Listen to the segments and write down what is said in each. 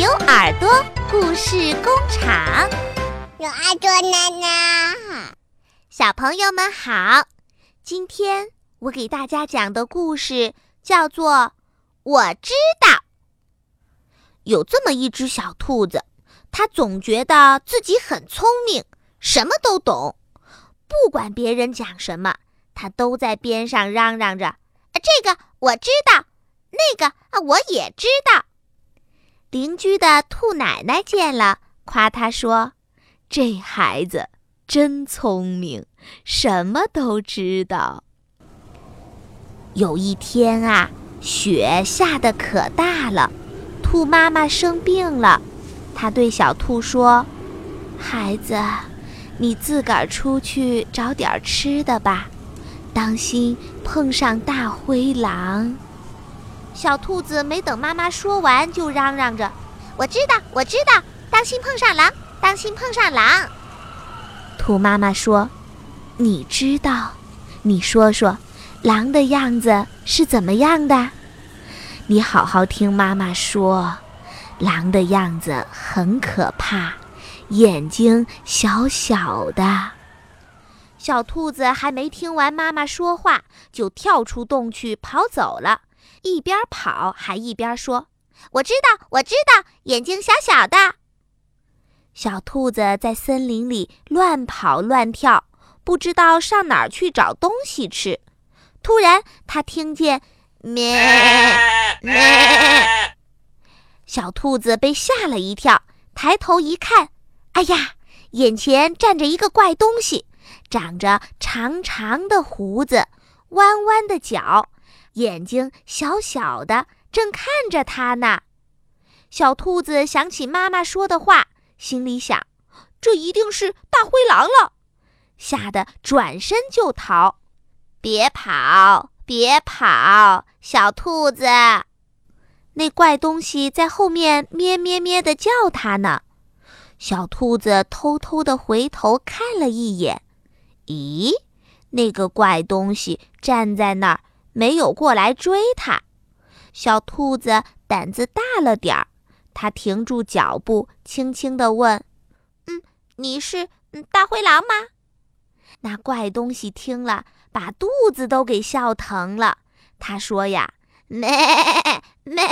牛耳朵故事工厂，牛耳朵奶奶，小朋友们好！今天我给大家讲的故事叫做《我知道》。有这么一只小兔子，它总觉得自己很聪明，什么都懂。不管别人讲什么，它都在边上嚷嚷着：“这个我知道，那个啊我也知道。”邻居的兔奶奶见了，夸他说：“这孩子真聪明，什么都知道。”有一天啊，雪下得可大了，兔妈妈生病了，她对小兔说：“孩子，你自个儿出去找点吃的吧，当心碰上大灰狼。”小兔子没等妈妈说完，就嚷嚷着：“我知道，我知道，当心碰上狼，当心碰上狼。”兔妈妈说：“你知道？你说说，狼的样子是怎么样的？你好好听妈妈说，狼的样子很可怕，眼睛小小的。”小兔子还没听完妈妈说话，就跳出洞去跑走了。一边跑还一边说：“我知道，我知道，眼睛小小的。”小兔子在森林里乱跑乱跳，不知道上哪儿去找东西吃。突然，它听见“咩咩”，小兔子被吓了一跳，抬头一看，哎呀，眼前站着一个怪东西，长着长长的胡子，弯弯的角。眼睛小小的，正看着它呢。小兔子想起妈妈说的话，心里想：这一定是大灰狼了，吓得转身就逃。别跑，别跑，小兔子！那怪东西在后面咩咩咩地叫它呢。小兔子偷偷地回头看了一眼，咦，那个怪东西站在那儿。没有过来追它，小兔子胆子大了点儿。它停住脚步，轻轻地问：“嗯，你是大灰狼吗？”那怪东西听了，把肚子都给笑疼了。他说：“呀，咩咩，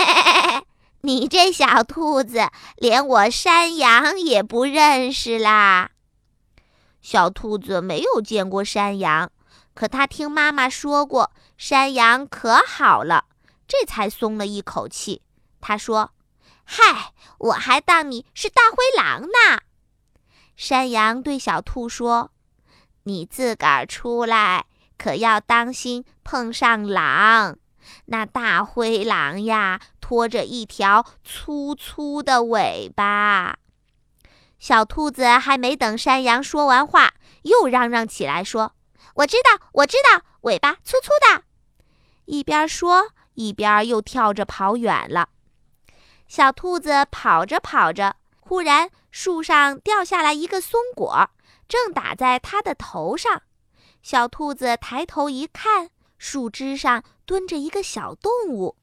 你这小兔子连我山羊也不认识啦。”小兔子没有见过山羊。可他听妈妈说过，山羊可好了，这才松了一口气。他说：“嗨，我还当你是大灰狼呢。”山羊对小兔说：“你自个儿出来，可要当心碰上狼。那大灰狼呀，拖着一条粗粗的尾巴。”小兔子还没等山羊说完话，又嚷嚷起来说。我知道，我知道，尾巴粗粗的。一边说，一边又跳着跑远了。小兔子跑着跑着，忽然树上掉下来一个松果，正打在它的头上。小兔子抬头一看，树枝上蹲着一个小动物，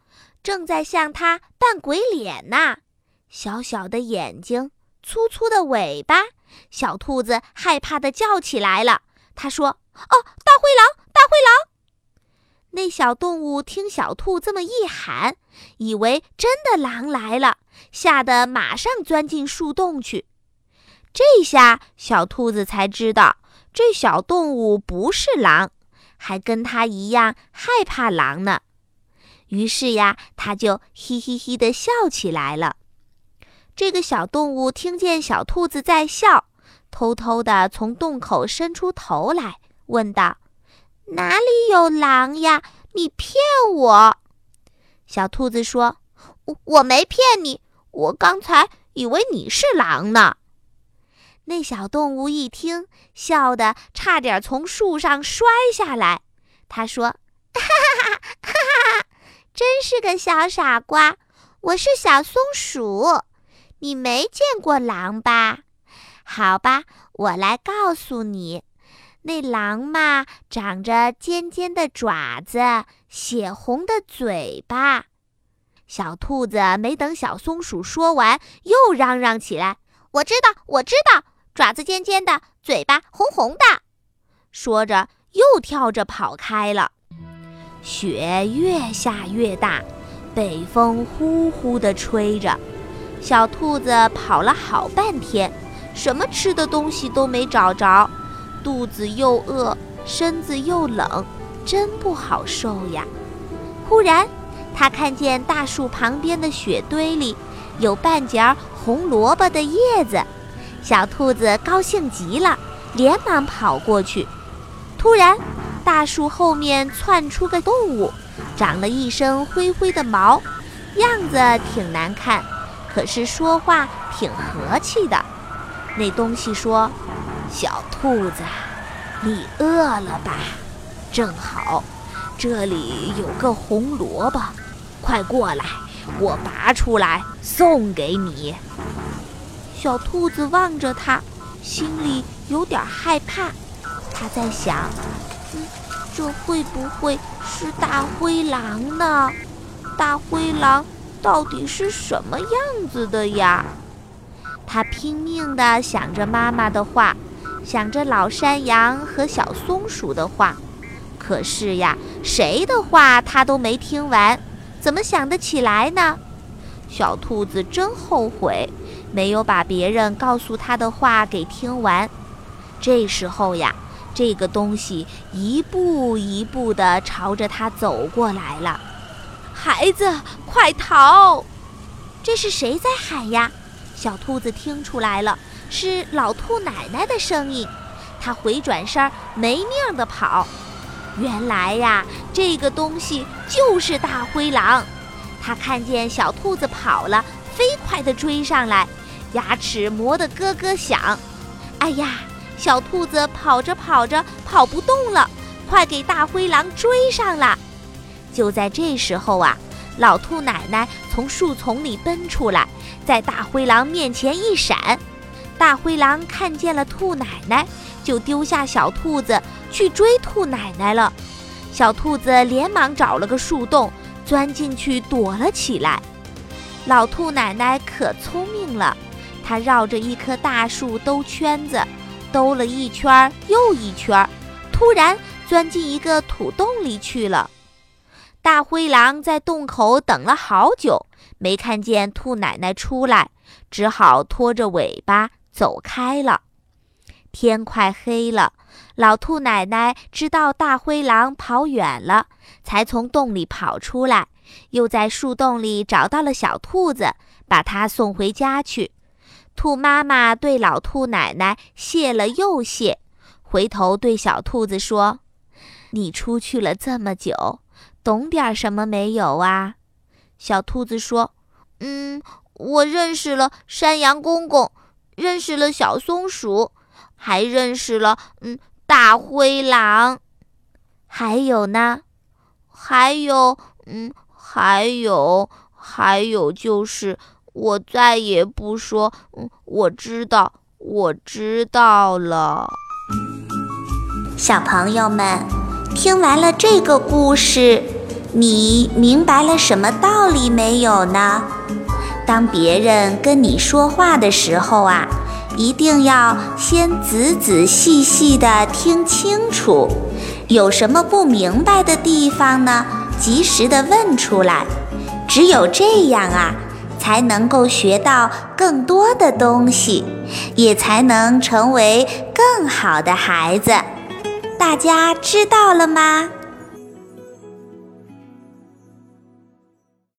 正在向它扮鬼脸呢。小小的眼睛，粗粗的尾巴，小兔子害怕的叫起来了。他说。哦，大灰狼，大灰狼！那小动物听小兔这么一喊，以为真的狼来了，吓得马上钻进树洞去。这下小兔子才知道，这小动物不是狼，还跟它一样害怕狼呢。于是呀，它就嘿嘿嘿地笑起来了。这个小动物听见小兔子在笑，偷偷地从洞口伸出头来。问道：“哪里有狼呀？你骗我！”小兔子说：“我我没骗你，我刚才以为你是狼呢。”那小动物一听，笑得差点从树上摔下来。他说：“哈 哈哈哈哈！真是个小傻瓜！我是小松鼠，你没见过狼吧？好吧，我来告诉你。”那狼嘛，长着尖尖的爪子，血红的嘴巴。小兔子没等小松鼠说完，又嚷嚷起来：“我知道，我知道，爪子尖尖的，嘴巴红红的。”说着，又跳着跑开了。雪越下越大，北风呼呼地吹着，小兔子跑了好半天，什么吃的东西都没找着，肚子又饿，身子又冷，真不好受呀。忽然，他看见大树旁边的雪堆里有半截红萝卜的叶子，小兔子高兴极了，连忙跑过去。突然，大树后面窜出个动物，长了一身灰灰的毛，样子挺难看，可是说话挺和气的。那东西说：“小兔子，你饿了吧？正好，这里有个红萝卜，快过来，我拔出来送给你。”小兔子望着它，心里有点害怕。他在想。嗯这会不会是大灰狼呢？大灰狼到底是什么样子的呀？他拼命地想着妈妈的话，想着老山羊和小松鼠的话，可是呀，谁的话他都没听完，怎么想得起来呢？小兔子真后悔，没有把别人告诉他的话给听完。这时候呀。这个东西一步一步地朝着他走过来了，孩子，快逃！这是谁在喊呀？小兔子听出来了，是老兔奶奶的声音。它回转身，没命地跑。原来呀，这个东西就是大灰狼。它看见小兔子跑了，飞快地追上来，牙齿磨得咯咯响。哎呀！小兔子跑着跑着跑不动了，快给大灰狼追上了！就在这时候啊，老兔奶奶从树丛里奔出来，在大灰狼面前一闪。大灰狼看见了兔奶奶，就丢下小兔子去追兔奶奶了。小兔子连忙找了个树洞，钻进去躲了起来。老兔奶奶可聪明了，她绕着一棵大树兜圈子。兜了一圈又一圈，突然钻进一个土洞里去了。大灰狼在洞口等了好久，没看见兔奶奶出来，只好拖着尾巴走开了。天快黑了，老兔奶奶知道大灰狼跑远了，才从洞里跑出来，又在树洞里找到了小兔子，把它送回家去。兔妈妈对老兔奶奶谢了又谢，回头对小兔子说：“你出去了这么久，懂点什么没有啊？”小兔子说：“嗯，我认识了山羊公公，认识了小松鼠，还认识了嗯大灰狼，还有呢，还有嗯，还有，还有就是。”我再也不说，嗯，我知道，我知道了。小朋友们，听完了这个故事，你明白了什么道理没有呢？当别人跟你说话的时候啊，一定要先仔仔细细的听清楚，有什么不明白的地方呢？及时的问出来，只有这样啊。才能够学到更多的东西，也才能成为更好的孩子。大家知道了吗？